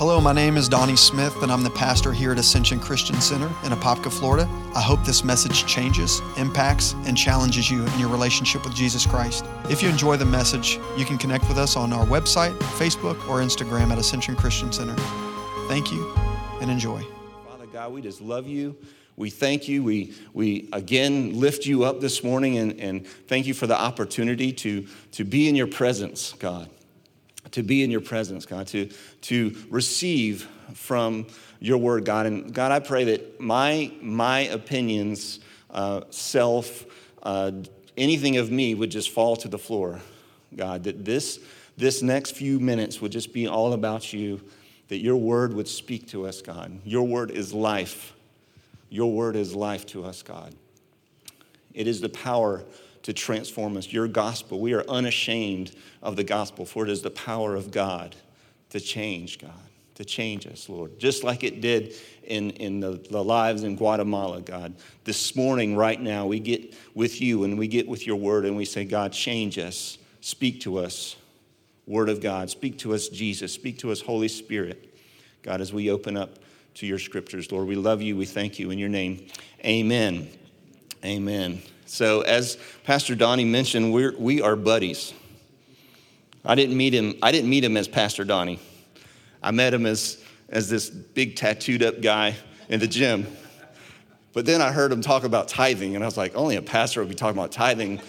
Hello, my name is Donnie Smith, and I'm the pastor here at Ascension Christian Center in Apopka, Florida. I hope this message changes, impacts, and challenges you in your relationship with Jesus Christ. If you enjoy the message, you can connect with us on our website, Facebook, or Instagram at Ascension Christian Center. Thank you and enjoy. Father God, we just love you. We thank you. We, we again lift you up this morning and, and thank you for the opportunity to, to be in your presence, God to be in your presence, God, to, to receive from your word, God. And God, I pray that my, my opinions, uh, self, uh, anything of me would just fall to the floor, God, that this, this next few minutes would just be all about you, that your word would speak to us, God. Your word is life. Your word is life to us, God. It is the power to transform us. Your gospel, we are unashamed of the gospel, for it is the power of God to change, God, to change us, Lord, just like it did in, in the, the lives in Guatemala, God. This morning, right now, we get with you and we get with your word and we say, God, change us, speak to us, word of God, speak to us, Jesus, speak to us, Holy Spirit, God, as we open up to your scriptures, Lord. We love you, we thank you in your name. Amen. Amen. So, as Pastor Donnie mentioned, we're, we are buddies. I didn't meet him. I didn't meet him as Pastor Donnie. I met him as, as this big tattooed up guy in the gym. But then I heard him talk about tithing, and I was like, only a pastor would be talking about tithing.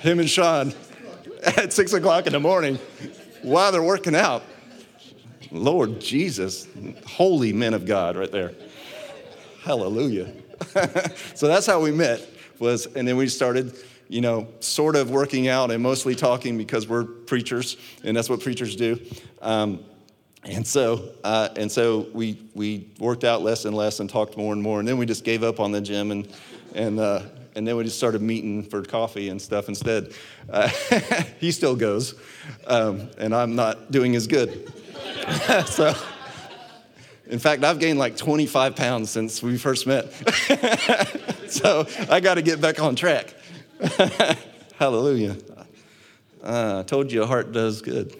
Him and Sean at six o'clock in the morning while they're working out. Lord Jesus, holy men of God right there. Hallelujah. so that's how we met was, and then we started, you know, sort of working out and mostly talking because we're preachers, and that's what preachers do. Um, and so, uh, and so we we worked out less and less and talked more and more, and then we just gave up on the gym and and uh, and then we just started meeting for coffee and stuff instead. Uh, he still goes, um, and I'm not doing as good. so. In fact, I've gained like 25 pounds since we first met. so I got to get back on track. Hallelujah. Uh, I told you a heart does good,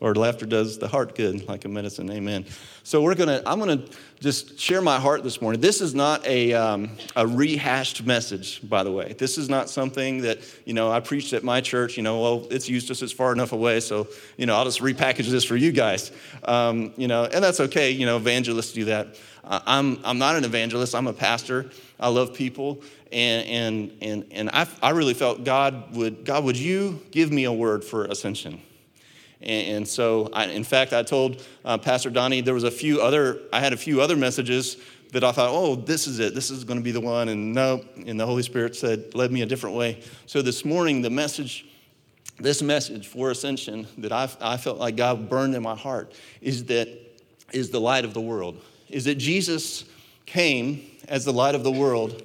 or laughter does the heart good, like a medicine. Amen. So we're gonna. I'm gonna just share my heart this morning. This is not a um, a rehashed message, by the way. This is not something that you know I preached at my church. You know, well, it's Eustis, it's far enough away, so you know I'll just repackage this for you guys. Um, you know, and that's okay. You know, evangelists do that. I'm I'm not an evangelist. I'm a pastor. I love people, and and and and I I really felt God would God would you give me a word for ascension. And, and so, I, in fact, I told uh, Pastor Donnie there was a few other, I had a few other messages that I thought, oh, this is it. This is going to be the one. And no, and the Holy Spirit said, led me a different way. So this morning, the message, this message for ascension that I, I felt like God burned in my heart is that is the light of the world. Is that Jesus came as the light of the world,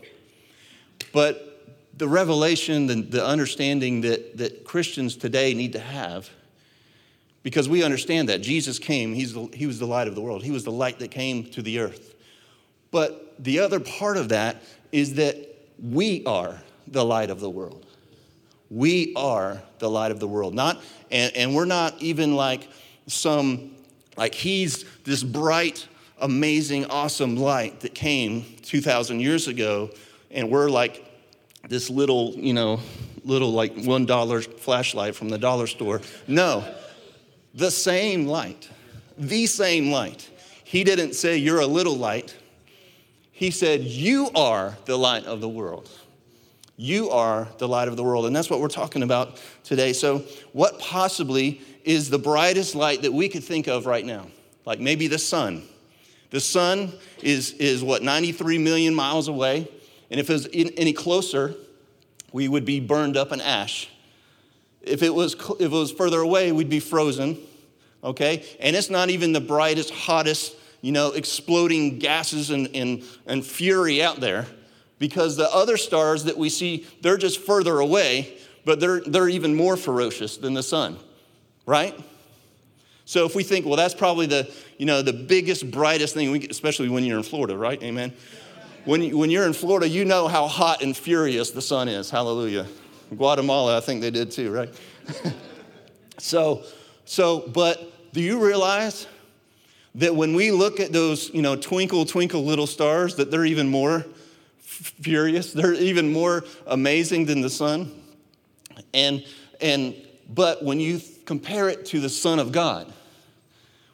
but the revelation, the, the understanding that, that Christians today need to have because we understand that Jesus came, he's the, he was the light of the world, he was the light that came to the earth. But the other part of that is that we are the light of the world. We are the light of the world. Not, and, and we're not even like some, like he's this bright, amazing, awesome light that came 2,000 years ago, and we're like this little, you know, little like $1 flashlight from the dollar store. No, the same light, the same light. He didn't say, You're a little light. He said, You are the light of the world. You are the light of the world. And that's what we're talking about today. So, what possibly is the brightest light that we could think of right now? Like maybe the sun. The sun is, is what, 93 million miles away? And if it was any closer, we would be burned up in ash. If it was, if it was further away, we'd be frozen, okay? And it's not even the brightest, hottest, you know, exploding gases and, and, and fury out there because the other stars that we see, they're just further away, but they're, they're even more ferocious than the sun, right? So if we think, well, that's probably the, you know, the biggest, brightest thing, we, especially when you're in Florida, right? Amen. When, when you're in Florida, you know how hot and furious the sun is. Hallelujah. Guatemala, I think they did too, right? so, so, but do you realize that when we look at those, you know, twinkle, twinkle little stars, that they're even more furious. They're even more amazing than the sun. And, and, but when you compare it to the Son of God,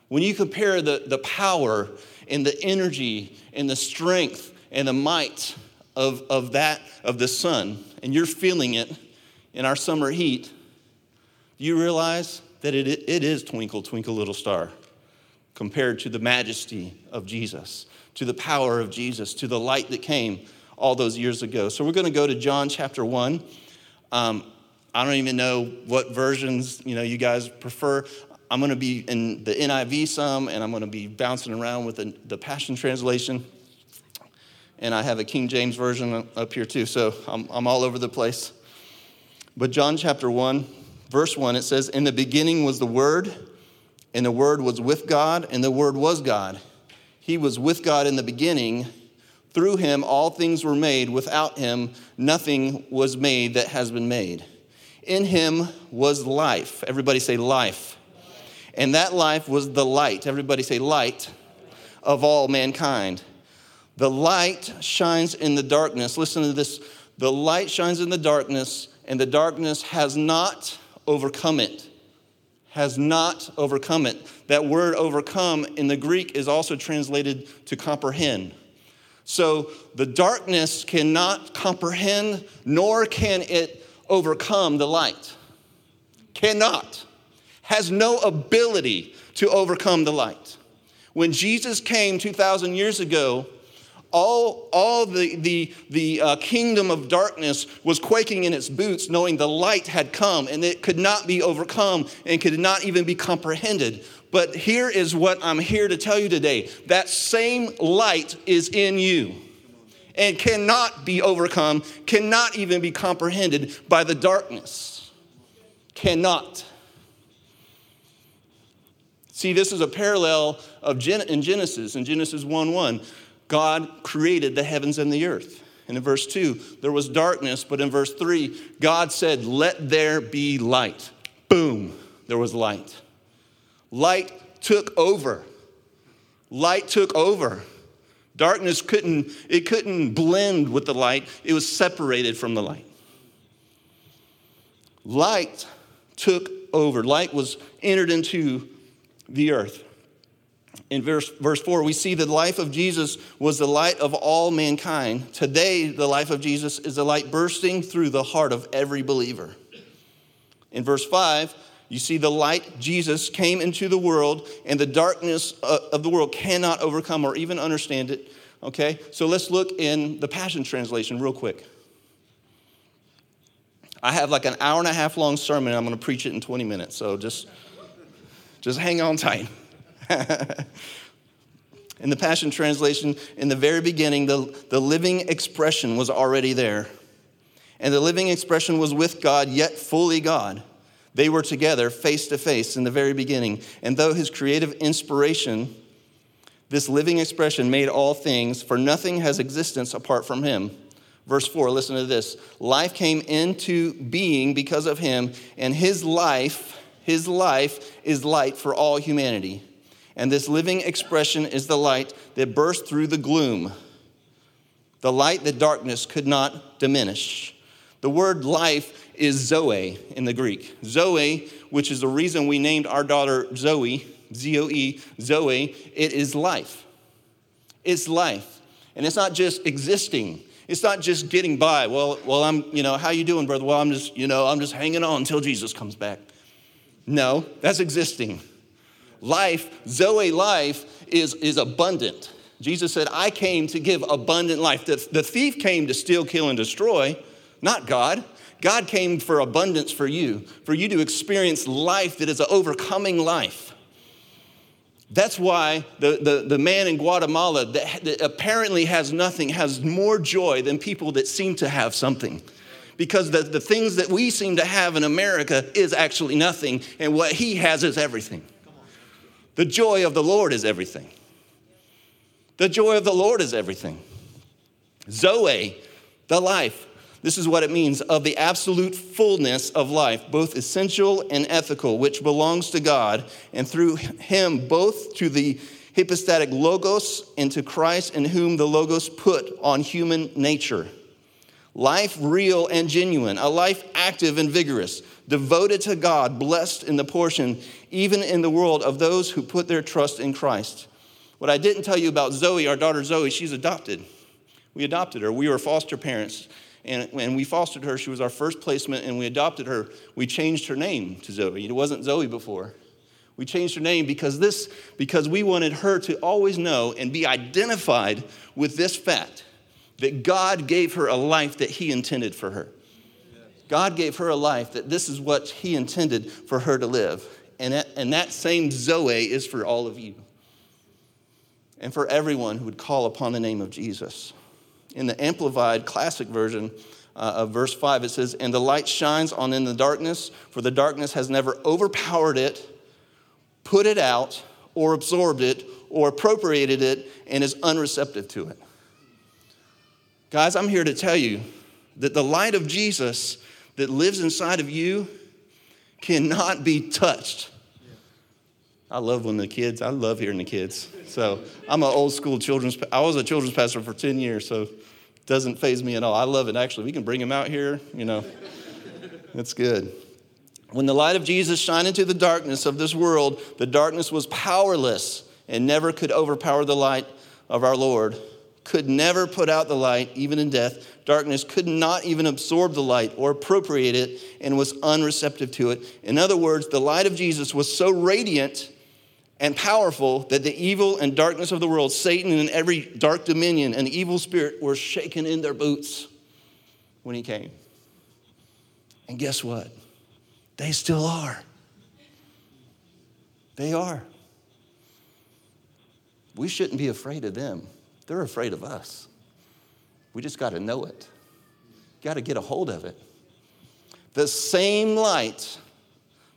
when you compare the, the power and the energy and the strength and the might of, of that, of the sun, and you're feeling it in our summer heat, you realize that it, it is twinkle, twinkle, little star compared to the majesty of Jesus, to the power of Jesus, to the light that came all those years ago. So we're going to go to John chapter 1. Um, I don't even know what versions you know you guys prefer. I'm going to be in the NIV some, and I'm going to be bouncing around with the, the Passion Translation. And I have a King James version up here too, so I'm, I'm all over the place. But John chapter 1, verse 1, it says, In the beginning was the Word, and the Word was with God, and the Word was God. He was with God in the beginning. Through him, all things were made. Without him, nothing was made that has been made. In him was life. Everybody say life. And that life was the light. Everybody say light of all mankind. The light shines in the darkness. Listen to this. The light shines in the darkness, and the darkness has not overcome it. Has not overcome it. That word overcome in the Greek is also translated to comprehend. So the darkness cannot comprehend, nor can it overcome the light. Cannot. Has no ability to overcome the light. When Jesus came 2,000 years ago, all, all the, the, the uh, kingdom of darkness was quaking in its boots, knowing the light had come and it could not be overcome and could not even be comprehended. But here is what I'm here to tell you today that same light is in you and cannot be overcome, cannot even be comprehended by the darkness. Cannot. See, this is a parallel of Gen- in Genesis, in Genesis 1 1. God created the heavens and the earth. And in verse 2, there was darkness, but in verse 3, God said, Let there be light. Boom, there was light. Light took over. Light took over. Darkness couldn't, it couldn't blend with the light, it was separated from the light. Light took over. Light was entered into the earth. In verse, verse 4, we see the life of Jesus was the light of all mankind. Today, the life of Jesus is the light bursting through the heart of every believer. In verse 5, you see the light, Jesus, came into the world, and the darkness uh, of the world cannot overcome or even understand it. Okay? So let's look in the Passion Translation real quick. I have like an hour and a half long sermon, I'm going to preach it in 20 minutes. So just, just hang on tight. in the Passion Translation, in the very beginning, the, the living expression was already there. And the living expression was with God, yet fully God. They were together face to face in the very beginning. And though his creative inspiration, this living expression made all things, for nothing has existence apart from him. Verse 4, listen to this. Life came into being because of him, and his life, his life is light for all humanity. And this living expression is the light that burst through the gloom, the light that darkness could not diminish. The word life is Zoe in the Greek. Zoe, which is the reason we named our daughter Zoe, Z O E, Zoe, it is life. It's life. And it's not just existing. It's not just getting by. Well, well, I'm, you know, how you doing, brother? Well, I'm just, you know, I'm just hanging on until Jesus comes back. No, that's existing. Life, Zoe life, is, is abundant. Jesus said, I came to give abundant life. The, the thief came to steal, kill, and destroy not God. God came for abundance for you, for you to experience life that is an overcoming life. That's why the, the, the man in Guatemala that, that apparently has nothing has more joy than people that seem to have something. Because the, the things that we seem to have in America is actually nothing, and what he has is everything. The joy of the Lord is everything. The joy of the Lord is everything. Zoe, the life, this is what it means of the absolute fullness of life, both essential and ethical, which belongs to God, and through Him, both to the hypostatic logos into Christ, in whom the logos put on human nature. Life real and genuine, a life active and vigorous, devoted to God, blessed in the portion, even in the world, of those who put their trust in Christ. What I didn't tell you about Zoe, our daughter Zoe, she's adopted. We adopted her. We were foster parents. And when we fostered her, she was our first placement, and we adopted her. We changed her name to Zoe. It wasn't Zoe before. We changed her name because this, because we wanted her to always know and be identified with this fact that God gave her a life that He intended for her. God gave her a life that this is what He intended for her to live. And that, and that same Zoe is for all of you and for everyone who would call upon the name of Jesus. In the Amplified Classic Version uh, of verse 5, it says, And the light shines on in the darkness, for the darkness has never overpowered it, put it out, or absorbed it, or appropriated it, and is unreceptive to it. Guys, I'm here to tell you that the light of Jesus that lives inside of you cannot be touched. I love when the kids, I love hearing the kids. So I'm an old school children's, I was a children's pastor for 10 years, so it doesn't phase me at all. I love it. Actually, we can bring them out here, you know. That's good. When the light of Jesus shined into the darkness of this world, the darkness was powerless and never could overpower the light of our Lord could never put out the light, even in death. Darkness could not even absorb the light or appropriate it and was unreceptive to it. In other words, the light of Jesus was so radiant and powerful that the evil and darkness of the world, Satan and every dark dominion and evil spirit, were shaken in their boots when he came. And guess what? They still are. They are. We shouldn't be afraid of them. They're afraid of us. We just got to know it, got to get a hold of it. The same light,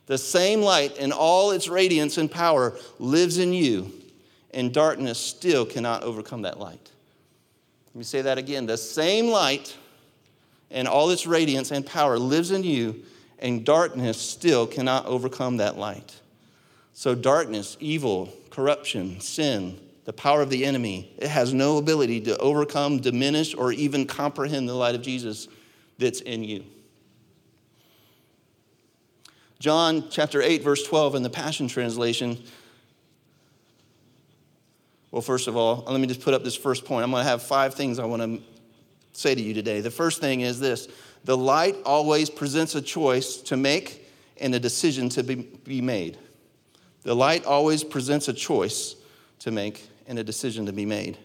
the same light in all its radiance and power lives in you, and darkness still cannot overcome that light. Let me say that again. The same light and all its radiance and power lives in you, and darkness still cannot overcome that light. So, darkness, evil, corruption, sin, the power of the enemy. It has no ability to overcome, diminish, or even comprehend the light of Jesus that's in you. John chapter 8, verse 12 in the Passion Translation. Well, first of all, let me just put up this first point. I'm going to have five things I want to say to you today. The first thing is this the light always presents a choice to make and a decision to be, be made. The light always presents a choice to make and a decision to be made.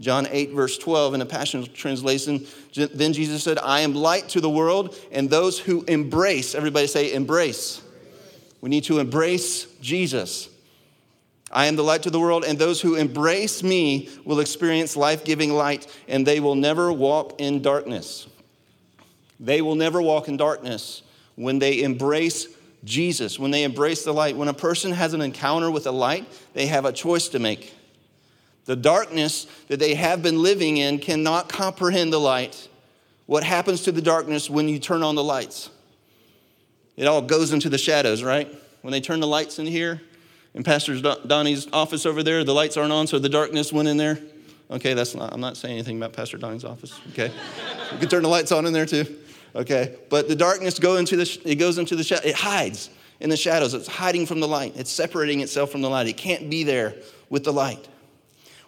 John 8, verse 12, in the Passion Translation, then Jesus said, I am light to the world, and those who embrace, everybody say, embrace. We need to embrace Jesus. I am the light to the world, and those who embrace me will experience life giving light, and they will never walk in darkness. They will never walk in darkness when they embrace Jesus, when they embrace the light. When a person has an encounter with the light, they have a choice to make. The darkness that they have been living in cannot comprehend the light. What happens to the darkness when you turn on the lights? It all goes into the shadows, right? When they turn the lights in here, in Pastor Donnie's office over there, the lights aren't on, so the darkness went in there. Okay, that's not, I'm not saying anything about Pastor Donnie's office. Okay, you can turn the lights on in there too. Okay, but the darkness go into the, it goes into the shadow. It hides in the shadows. It's hiding from the light. It's separating itself from the light. It can't be there with the light.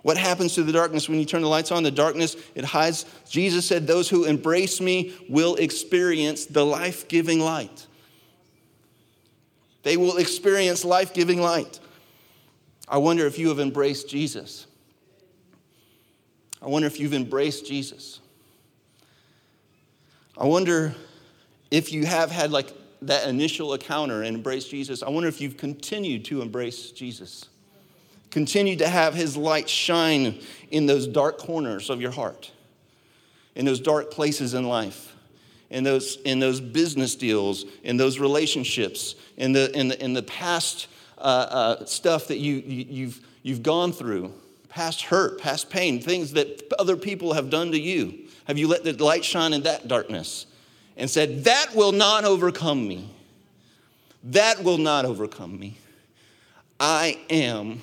What happens to the darkness when you turn the lights on? The darkness, it hides. Jesus said, Those who embrace me will experience the life giving light. They will experience life giving light. I wonder if you have embraced Jesus. I wonder if you've embraced Jesus. I wonder if you have had like that initial encounter and embraced Jesus. I wonder if you've continued to embrace Jesus. Continue to have His light shine in those dark corners of your heart, in those dark places in life, in those, in those business deals, in those relationships, in the, in the, in the past uh, uh, stuff that you, you, you've, you've gone through, past hurt, past pain, things that other people have done to you. Have you let the light shine in that darkness and said, That will not overcome me? That will not overcome me. I am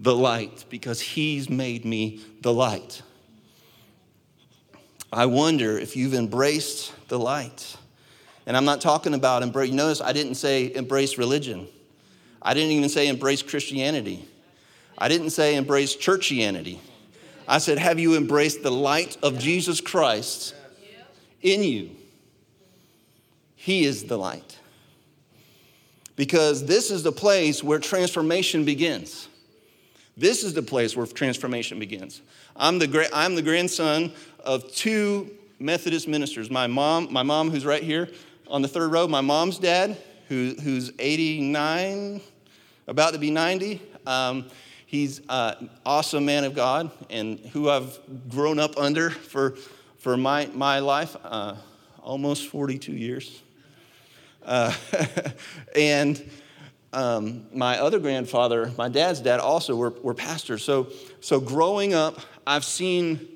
the light because he's made me the light. I wonder if you've embraced the light. And I'm not talking about embrace. You notice I didn't say embrace religion. I didn't even say embrace Christianity. I didn't say embrace churchianity. I said, have you embraced the light of Jesus Christ in you? He is the light. Because this is the place where transformation begins. This is the place where transformation begins. I'm the, I'm the grandson of two Methodist ministers. My mom, my mom, who's right here on the third row, my mom's dad, who, who's 89, about to be 90. Um, he's an awesome man of God and who I've grown up under for, for my, my life, uh, almost 42 years. Uh, and um, my other grandfather, my dad's dad, also were, were pastors. So, so growing up, I've seen,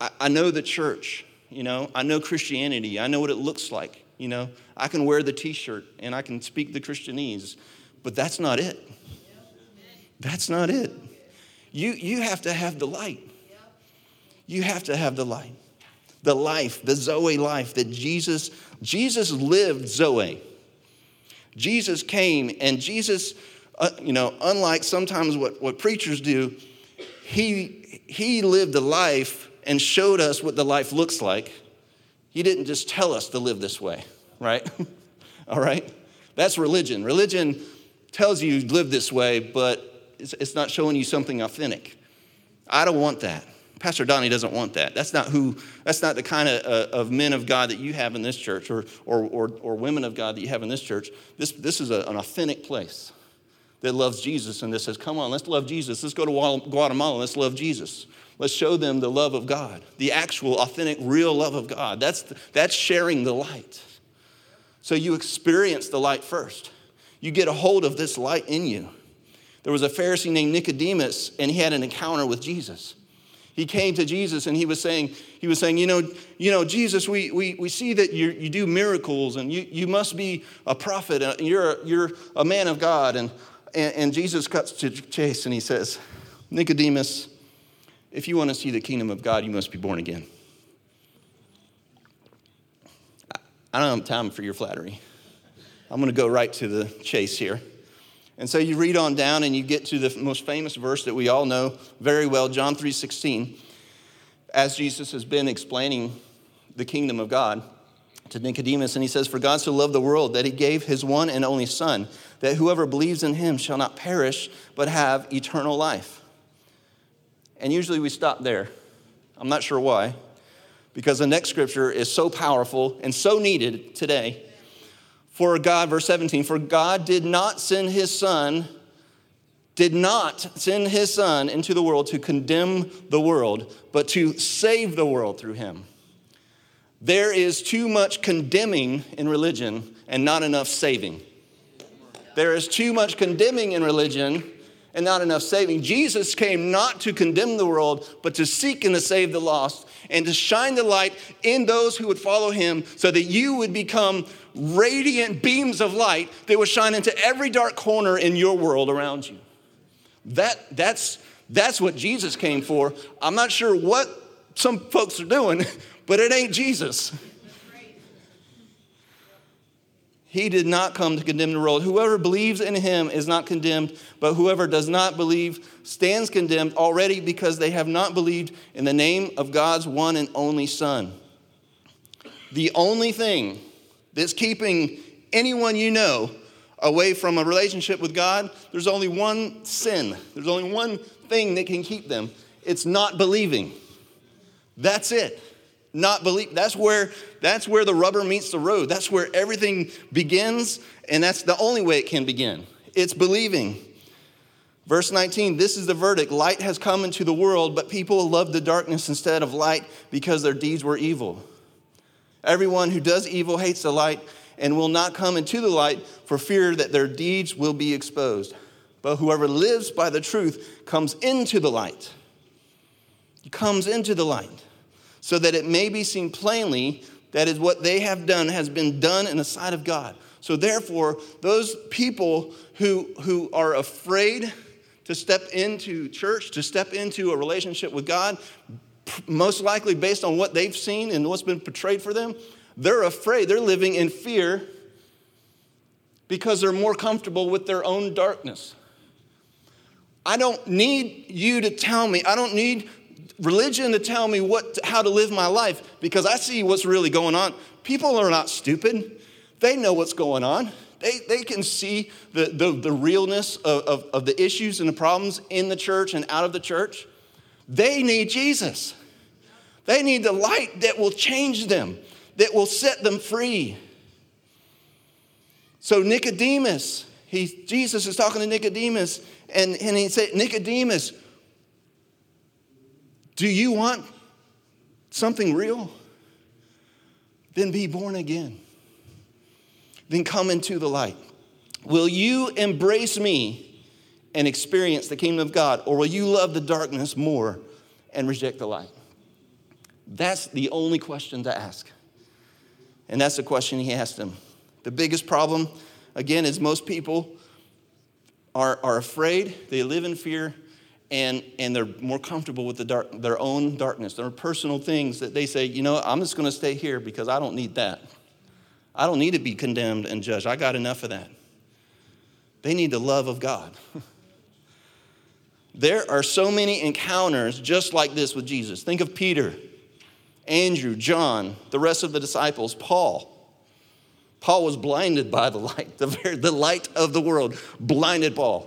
I, I know the church, you know, I know Christianity, I know what it looks like, you know. I can wear the t shirt and I can speak the Christianese, but that's not it. That's not it. You, you have to have the light. You have to have the light. The life, the Zoe life that Jesus, Jesus lived Zoe. Jesus came and Jesus, uh, you know, unlike sometimes what, what preachers do, he, he lived a life and showed us what the life looks like. He didn't just tell us to live this way, right? All right? That's religion. Religion tells you to live this way, but it's, it's not showing you something authentic. I don't want that. Pastor Donnie doesn't want that. That's not who, that's not the kind of, uh, of men of God that you have in this church or, or, or, or women of God that you have in this church. This, this is a, an authentic place that loves Jesus and that says, come on, let's love Jesus. Let's go to Guatemala, let's love Jesus. Let's show them the love of God, the actual, authentic, real love of God. That's, that's sharing the light. So you experience the light first. You get a hold of this light in you. There was a Pharisee named Nicodemus, and he had an encounter with Jesus he came to Jesus and he was saying, he was saying, you know, you know, Jesus, we, we, we see that you, you do miracles and you, you must be a prophet and you're, a, you're a man of God. And, and, and Jesus cuts to chase and he says, Nicodemus, if you want to see the kingdom of God, you must be born again. I don't have time for your flattery. I'm going to go right to the chase here. And so you read on down and you get to the most famous verse that we all know very well, John 3:16. As Jesus has been explaining the kingdom of God to Nicodemus and he says, "For God so loved the world that he gave his one and only son, that whoever believes in him shall not perish but have eternal life." And usually we stop there. I'm not sure why. Because the next scripture is so powerful and so needed today for God, verse 17, for God did not send his son, did not send his son into the world to condemn the world, but to save the world through him. There is too much condemning in religion and not enough saving. There is too much condemning in religion and not enough saving. Jesus came not to condemn the world, but to seek and to save the lost and to shine the light in those who would follow him so that you would become radiant beams of light that will shine into every dark corner in your world around you. That, that's, that's what Jesus came for. I'm not sure what some folks are doing, but it ain't Jesus. He did not come to condemn the world. Whoever believes in him is not condemned, but whoever does not believe stands condemned already because they have not believed in the name of God's one and only Son. The only thing that's keeping anyone you know away from a relationship with God, there's only one sin. There's only one thing that can keep them. It's not believing. That's it not believe that's where that's where the rubber meets the road that's where everything begins and that's the only way it can begin it's believing verse 19 this is the verdict light has come into the world but people love the darkness instead of light because their deeds were evil everyone who does evil hates the light and will not come into the light for fear that their deeds will be exposed but whoever lives by the truth comes into the light he comes into the light so that it may be seen plainly that is what they have done has been done in the sight of God. So therefore, those people who, who are afraid to step into church, to step into a relationship with God, most likely based on what they've seen and what's been portrayed for them, they're afraid. They're living in fear because they're more comfortable with their own darkness. I don't need you to tell me, I don't need religion to tell me what, how to live my life because I see what's really going on. People are not stupid, they know what's going on. They, they can see the, the, the realness of, of, of the issues and the problems in the church and out of the church. They need Jesus. They need the light that will change them, that will set them free. So, Nicodemus, he, Jesus is talking to Nicodemus, and, and he said, Nicodemus, do you want something real? Then be born again. Then come into the light. Will you embrace me and experience the kingdom of God, or will you love the darkness more and reject the light? That's the only question to ask. And that's the question he asked him. The biggest problem, again, is most people are, are afraid, they live in fear, and, and they're more comfortable with the dark, their own darkness, their personal things that they say, you know, I'm just going to stay here because I don't need that. I don't need to be condemned and judged. I got enough of that. They need the love of God. there are so many encounters just like this with Jesus. Think of Peter, Andrew, John, the rest of the disciples, Paul. Paul was blinded by the light, the, very, the light of the world blinded Paul.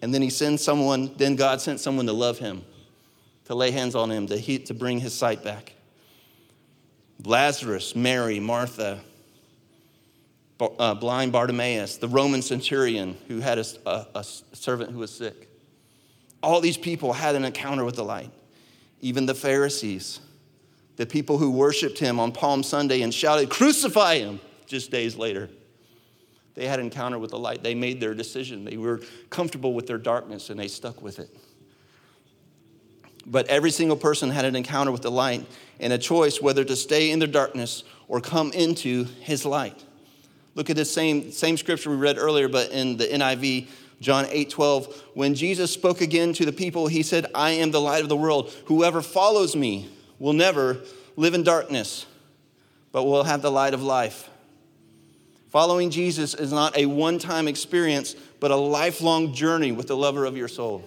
And then he sends someone, then God sent someone to love him, to lay hands on him, to, he, to bring his sight back. Lazarus, Mary, Martha, uh, blind Bartimaeus, the Roman centurion who had a, a, a servant who was sick. All these people had an encounter with the light. Even the Pharisees, the people who worshiped him on Palm Sunday and shouted, Crucify him, just days later. They had an encounter with the light. They made their decision. They were comfortable with their darkness and they stuck with it. But every single person had an encounter with the light and a choice whether to stay in the darkness or come into his light. Look at this same, same scripture we read earlier, but in the NIV, John 8 12. When Jesus spoke again to the people, he said, I am the light of the world. Whoever follows me will never live in darkness, but will have the light of life. Following Jesus is not a one time experience, but a lifelong journey with the lover of your soul.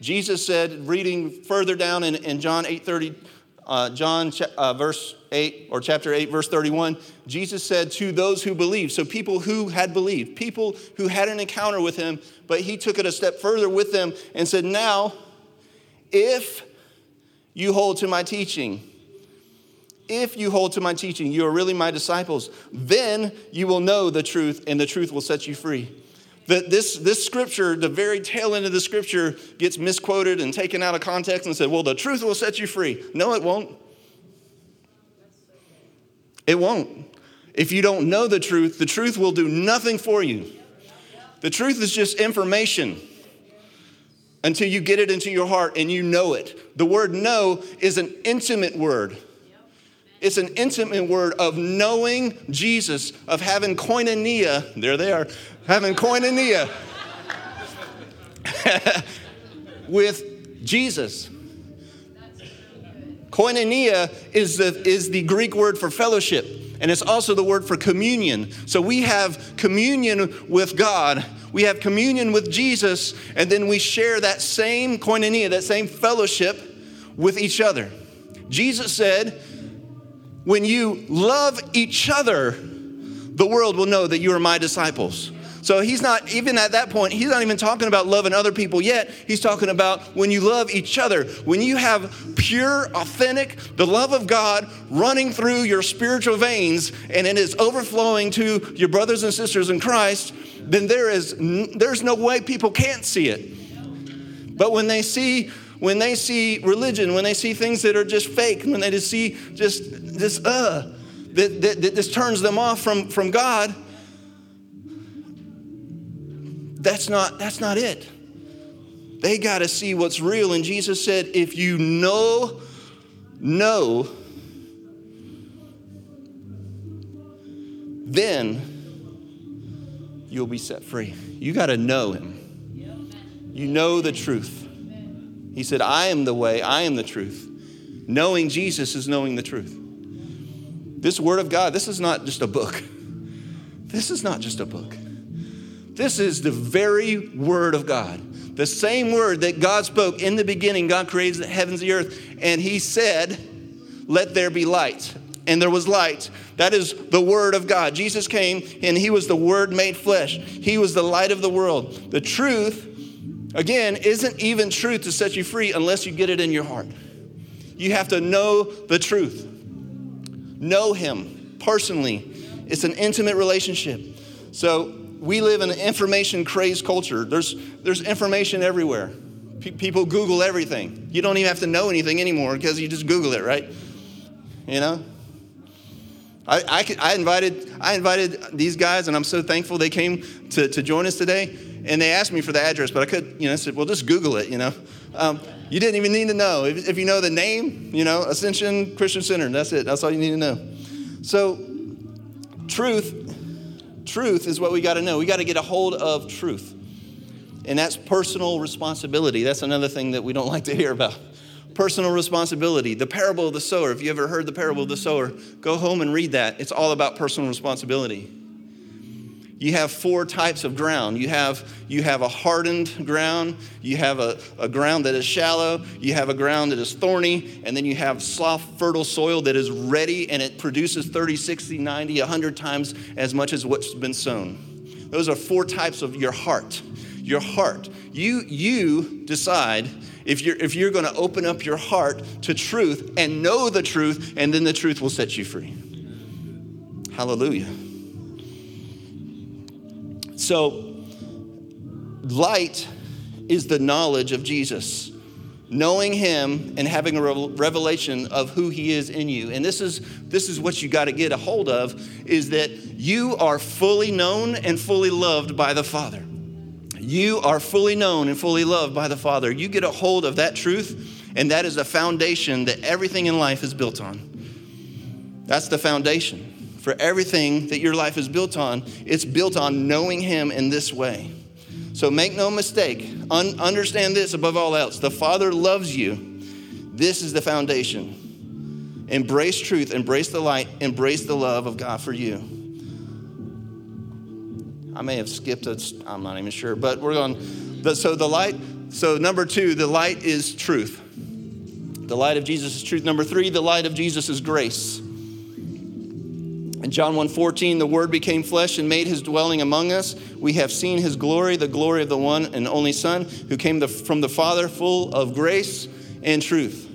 Jesus said, reading further down in, in John 8 30, uh, John uh, verse 8 or chapter 8, verse 31, Jesus said to those who believed, so people who had believed, people who had an encounter with him, but he took it a step further with them and said, Now, if you hold to my teaching, if you hold to my teaching, you are really my disciples. Then you will know the truth, and the truth will set you free. The, this, this scripture, the very tail end of the scripture, gets misquoted and taken out of context and said, Well, the truth will set you free. No, it won't. It won't. If you don't know the truth, the truth will do nothing for you. The truth is just information until you get it into your heart and you know it. The word know is an intimate word. It's an intimate word of knowing Jesus, of having koinonia. There they are, having koinonia with Jesus. Koinonia is the, is the Greek word for fellowship, and it's also the word for communion. So we have communion with God, we have communion with Jesus, and then we share that same koinonia, that same fellowship with each other. Jesus said, when you love each other, the world will know that you are my disciples. So he's not, even at that point, he's not even talking about loving other people yet. He's talking about when you love each other, when you have pure, authentic, the love of God running through your spiritual veins and it is overflowing to your brothers and sisters in Christ, then there is, there's no way people can't see it. But when they see when they see religion, when they see things that are just fake, when they just see just this uh, that, that, that this turns them off from, from God, that's not, that's not it. They got to see what's real. And Jesus said, if you know, know, then you'll be set free. You got to know him. You know the truth. He said, I am the way, I am the truth. Knowing Jesus is knowing the truth. This Word of God, this is not just a book. This is not just a book. This is the very Word of God. The same Word that God spoke in the beginning, God created the heavens and the earth, and He said, Let there be light. And there was light. That is the Word of God. Jesus came and He was the Word made flesh. He was the light of the world. The truth, again, isn't even truth to set you free unless you get it in your heart. You have to know the truth, know Him personally. It's an intimate relationship. So we live in an information crazed culture. There's, there's information everywhere. P- people Google everything. You don't even have to know anything anymore because you just Google it, right? You know? I, I, I, invited, I invited these guys, and I'm so thankful they came to, to join us today. And they asked me for the address, but I could, you know, I said, well, just Google it, you know. Um, you didn't even need to know. If, if you know the name, you know, Ascension Christian Center, that's it. That's all you need to know. So, truth, truth is what we got to know. We got to get a hold of truth. And that's personal responsibility. That's another thing that we don't like to hear about personal responsibility. The parable of the sower. If you ever heard the parable of the sower, go home and read that. It's all about personal responsibility. You have four types of ground. You have, you have a hardened ground, you have a, a ground that is shallow, you have a ground that is thorny, and then you have soft, fertile soil that is ready and it produces 30, 60, 90, 100 times as much as what's been sown. Those are four types of your heart. Your heart. You, you decide if you're, if you're going to open up your heart to truth and know the truth, and then the truth will set you free. Hallelujah. So, light is the knowledge of Jesus. Knowing him and having a revelation of who he is in you. And this is this is what you got to get a hold of is that you are fully known and fully loved by the Father. You are fully known and fully loved by the Father. You get a hold of that truth, and that is a foundation that everything in life is built on. That's the foundation for everything that your life is built on. It's built on knowing Him in this way. So make no mistake, un- understand this above all else the Father loves you. This is the foundation. Embrace truth, embrace the light, embrace the love of God for you. I may have skipped it. I'm not even sure, but we're going. So the light. So number two, the light is truth. The light of Jesus is truth. Number three, the light of Jesus is grace. In John 1:14, the word became flesh and made his dwelling among us. We have seen his glory, the glory of the one and only Son who came from the Father, full of grace and truth.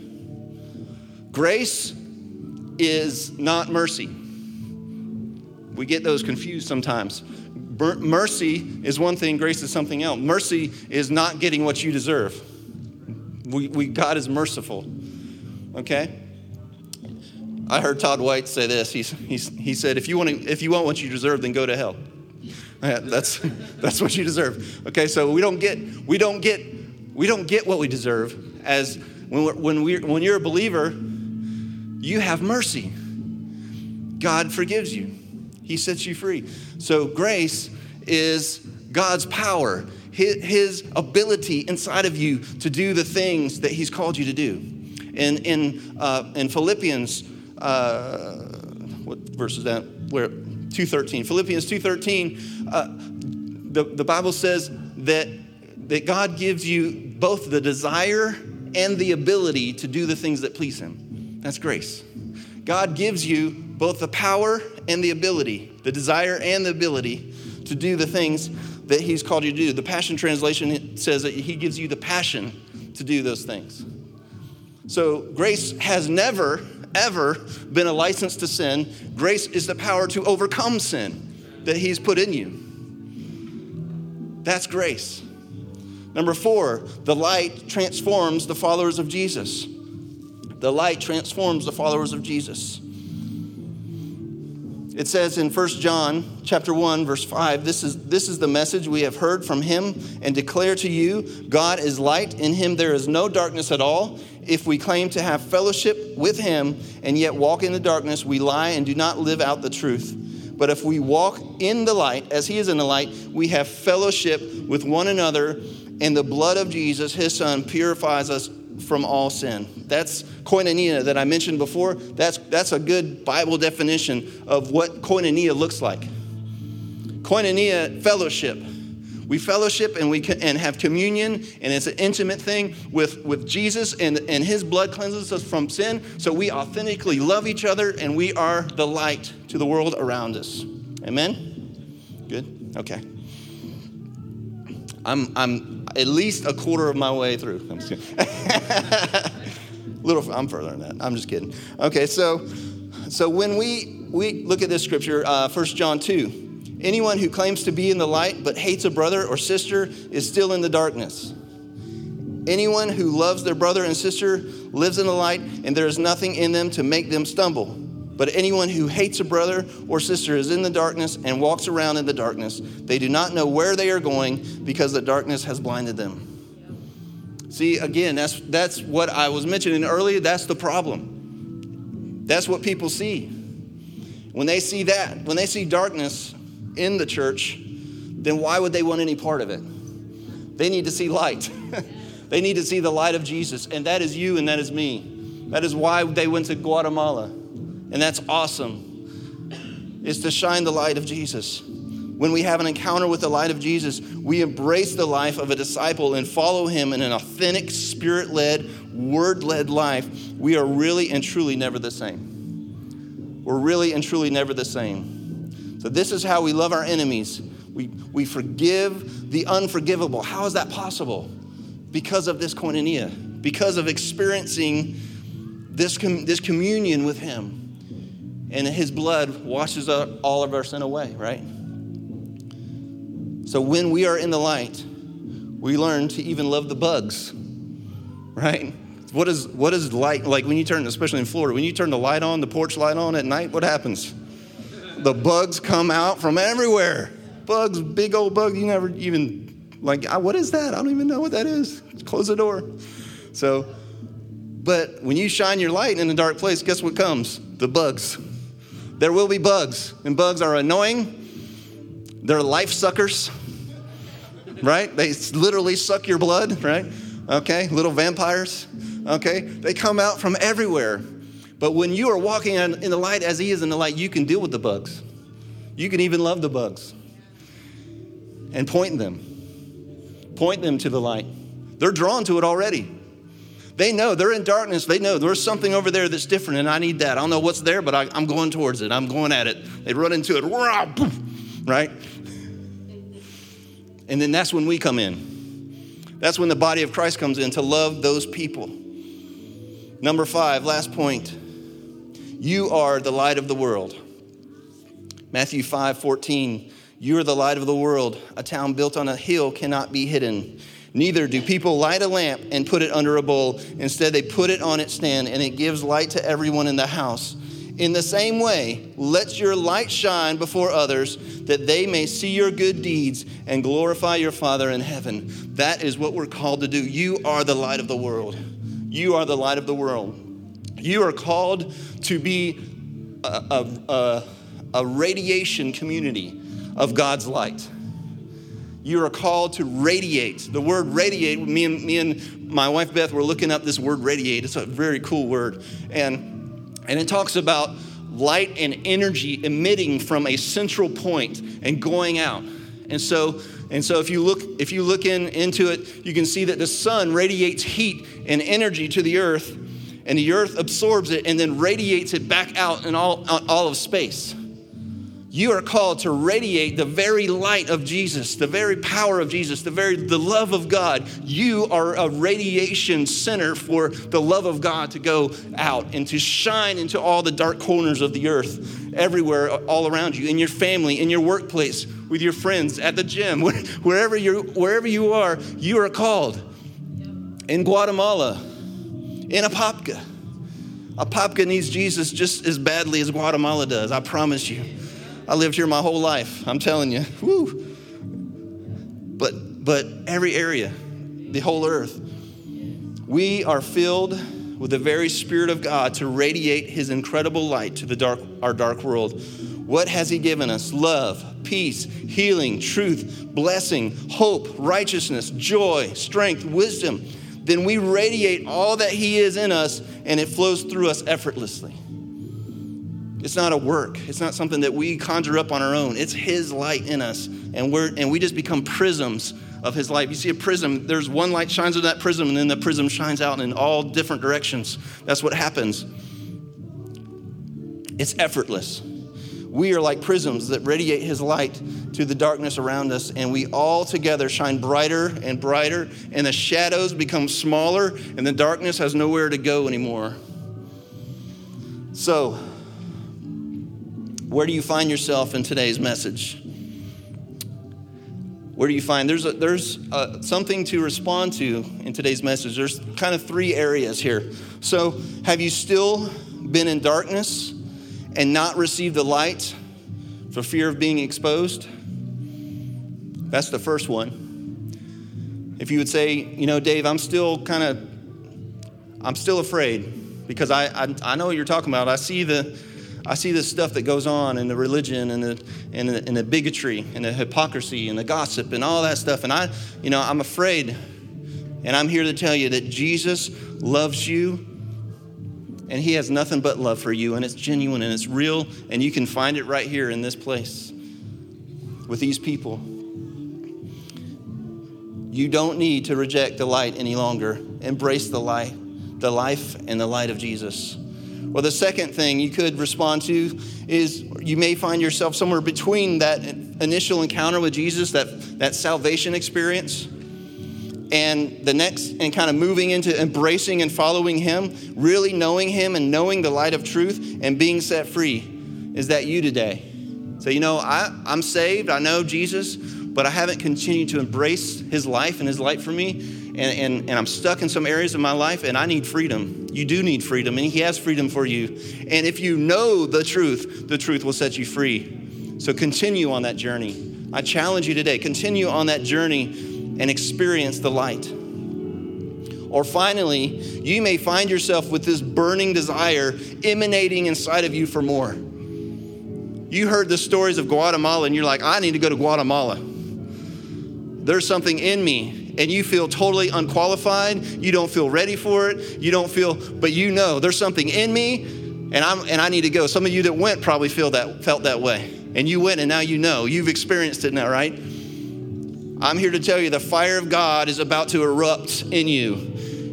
Grace is not mercy. We get those confused sometimes. Mercy is one thing, grace is something else. Mercy is not getting what you deserve. We, we, God is merciful. Okay? I heard Todd White say this. He's, he's, he said, if you, want to, if you want what you deserve, then go to hell. That's, that's what you deserve. Okay, so we don't get, we don't get, we don't get what we deserve as when, we're, when, we when you're a believer, you have mercy. God forgives you. He sets you free. So grace is God's power, his, ability inside of you to do the things that He's called you to do. And in, uh, in Philippians, uh, what verse is that? Where 2.13. Philippians 2.13, uh, the, the Bible says that, that God gives you both the desire and the ability to do the things that please Him. That's grace. God gives you both the power and the ability, the desire and the ability to do the things that He's called you to do. The Passion Translation says that He gives you the passion to do those things. So, grace has never, ever been a license to sin. Grace is the power to overcome sin that He's put in you. That's grace. Number four, the light transforms the followers of Jesus. The light transforms the followers of Jesus. It says in 1 John chapter 1 verse 5 this is this is the message we have heard from him and declare to you. God is light. In him there is no darkness at all. If we claim to have fellowship with him and yet walk in the darkness we lie and do not live out the truth. But if we walk in the light, as he is in the light, we have fellowship with one another, and the blood of Jesus, his son, purifies us from all sin. That's koinonia that I mentioned before. That's, that's a good Bible definition of what koinonia looks like. Koinonia, fellowship. We fellowship and we and have communion, and it's an intimate thing with, with Jesus, and, and his blood cleanses us from sin. So we authentically love each other, and we are the light to the world around us. Amen? Good? Okay. I'm, I'm at least a quarter of my way through. I'm just kidding. Little, I'm further than that. I'm just kidding. Okay, so so when we we look at this scripture, uh, 1 John 2, anyone who claims to be in the light but hates a brother or sister is still in the darkness. Anyone who loves their brother and sister lives in the light, and there is nothing in them to make them stumble. But anyone who hates a brother or sister is in the darkness and walks around in the darkness. They do not know where they are going because the darkness has blinded them. See, again, that's, that's what I was mentioning earlier. That's the problem. That's what people see. When they see that, when they see darkness in the church, then why would they want any part of it? They need to see light. they need to see the light of Jesus, and that is you and that is me. That is why they went to Guatemala. And that's awesome, is to shine the light of Jesus. When we have an encounter with the light of Jesus, we embrace the life of a disciple and follow him in an authentic, spirit led, word led life. We are really and truly never the same. We're really and truly never the same. So, this is how we love our enemies. We, we forgive the unforgivable. How is that possible? Because of this koinonia, because of experiencing this, com- this communion with Him and his blood washes all of our sin away, right? So when we are in the light, we learn to even love the bugs, right? What is, what is light like when you turn, especially in Florida, when you turn the light on, the porch light on at night, what happens? The bugs come out from everywhere. Bugs, big old bugs, you never even, like, what is that? I don't even know what that is. Close the door. So, but when you shine your light in a dark place, guess what comes? The bugs. There will be bugs, and bugs are annoying. They're life suckers, right? They literally suck your blood, right? Okay, little vampires, okay? They come out from everywhere. But when you are walking in the light as He is in the light, you can deal with the bugs. You can even love the bugs and point them. Point them to the light. They're drawn to it already. They know they're in darkness. They know there's something over there that's different, and I need that. I don't know what's there, but I, am going towards it. I'm going at it. They run into it, right? And then that's when we come in. That's when the body of Christ comes in to love those people. Number five, last point. You are the light of the world. Matthew 5 14. You are the light of the world. A town built on a hill cannot be hidden. Neither do people light a lamp and put it under a bowl. Instead, they put it on its stand, and it gives light to everyone in the house. In the same way, let your light shine before others, that they may see your good deeds and glorify your Father in heaven. That is what we're called to do. You are the light of the world. You are the light of the world. You are called to be a, a, a, a radiation community of God's light. You are called to radiate. The word radiate, me and, me and my wife Beth were looking up this word radiate. It's a very cool word. And, and it talks about light and energy emitting from a central point and going out. And so, and so if you look, if you look in, into it, you can see that the sun radiates heat and energy to the earth, and the earth absorbs it and then radiates it back out in all, all of space. You are called to radiate the very light of Jesus, the very power of Jesus, the very the love of God. You are a radiation center for the love of God to go out and to shine into all the dark corners of the earth, everywhere, all around you, in your family, in your workplace, with your friends, at the gym, wherever you wherever you are, you are called. In Guatemala, in Apopka. Apopka needs Jesus just as badly as Guatemala does, I promise you. I lived here my whole life. I'm telling you. Woo. But but every area, the whole earth, we are filled with the very spirit of God to radiate his incredible light to the dark our dark world. What has He given us? Love, peace, healing, truth, blessing, hope, righteousness, joy, strength, wisdom. Then we radiate all that He is in us and it flows through us effortlessly. It's not a work. It's not something that we conjure up on our own. It's His light in us, and we're and we just become prisms of His light. You see a prism. There's one light shines in that prism, and then the prism shines out in all different directions. That's what happens. It's effortless. We are like prisms that radiate His light to the darkness around us, and we all together shine brighter and brighter, and the shadows become smaller, and the darkness has nowhere to go anymore. So, where do you find yourself in today's message? Where do you find there's a, there's a, something to respond to in today's message? There's kind of three areas here. So, have you still been in darkness and not received the light for fear of being exposed? That's the first one. If you would say, you know, Dave, I'm still kind of, I'm still afraid because I, I, I know what you're talking about. I see the I see this stuff that goes on in the religion and the, and the, and the bigotry and the hypocrisy and the gossip and all that stuff. And I, you know, I'm afraid. And I'm here to tell you that Jesus loves you and he has nothing but love for you. And it's genuine and it's real. And you can find it right here in this place with these people. You don't need to reject the light any longer. Embrace the light, the life and the light of Jesus. Well, the second thing you could respond to is you may find yourself somewhere between that initial encounter with Jesus, that, that salvation experience, and the next, and kind of moving into embracing and following Him, really knowing Him and knowing the light of truth and being set free. Is that you today? So, you know, I, I'm saved, I know Jesus, but I haven't continued to embrace His life and His light for me and, and, and I'm stuck in some areas of my life and I need freedom. You do need freedom, and He has freedom for you. And if you know the truth, the truth will set you free. So continue on that journey. I challenge you today continue on that journey and experience the light. Or finally, you may find yourself with this burning desire emanating inside of you for more. You heard the stories of Guatemala and you're like, I need to go to Guatemala. There's something in me and you feel totally unqualified, you don't feel ready for it, you don't feel, but you know there's something in me and I'm and I need to go. Some of you that went probably feel that felt that way. And you went and now you know. You've experienced it now, right? I'm here to tell you the fire of God is about to erupt in you.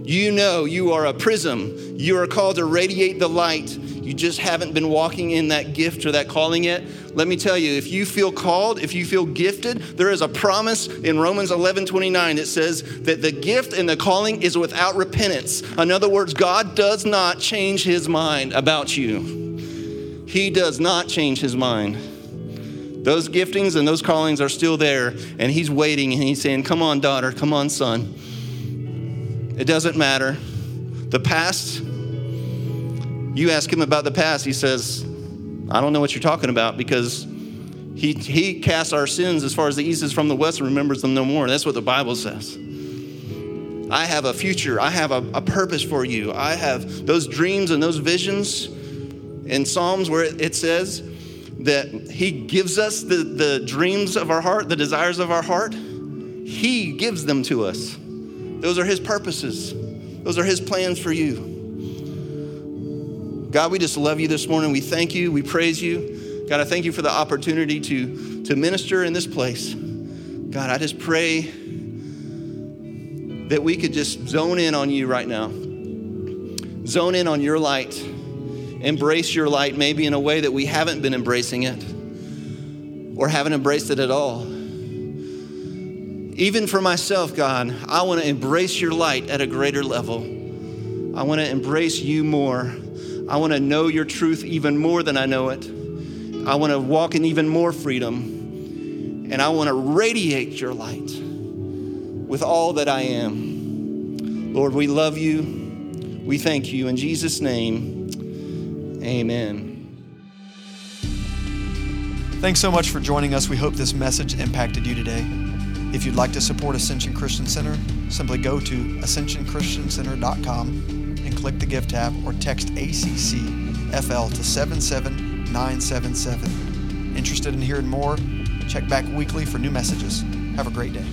You know you are a prism. You are called to radiate the light. You just haven't been walking in that gift or that calling yet. Let me tell you, if you feel called, if you feel gifted, there is a promise in Romans 11 29 that says that the gift and the calling is without repentance. In other words, God does not change his mind about you. He does not change his mind. Those giftings and those callings are still there, and he's waiting and he's saying, Come on, daughter, come on, son. It doesn't matter. The past you ask him about the past, he says, I don't know what you're talking about because he, he casts our sins as far as the east is from the west and remembers them no more. That's what the Bible says. I have a future. I have a, a purpose for you. I have those dreams and those visions in Psalms where it, it says that He gives us the, the dreams of our heart, the desires of our heart. He gives them to us. Those are His purposes, those are His plans for you. God, we just love you this morning. We thank you. We praise you. God, I thank you for the opportunity to, to minister in this place. God, I just pray that we could just zone in on you right now. Zone in on your light. Embrace your light, maybe in a way that we haven't been embracing it or haven't embraced it at all. Even for myself, God, I want to embrace your light at a greater level. I want to embrace you more. I want to know your truth even more than I know it. I want to walk in even more freedom. And I want to radiate your light with all that I am. Lord, we love you. We thank you. In Jesus' name, amen. Thanks so much for joining us. We hope this message impacted you today. If you'd like to support Ascension Christian Center, simply go to ascensionchristiancenter.com click the gift tab or text ACCFL to 77977. Interested in hearing more? Check back weekly for new messages. Have a great day.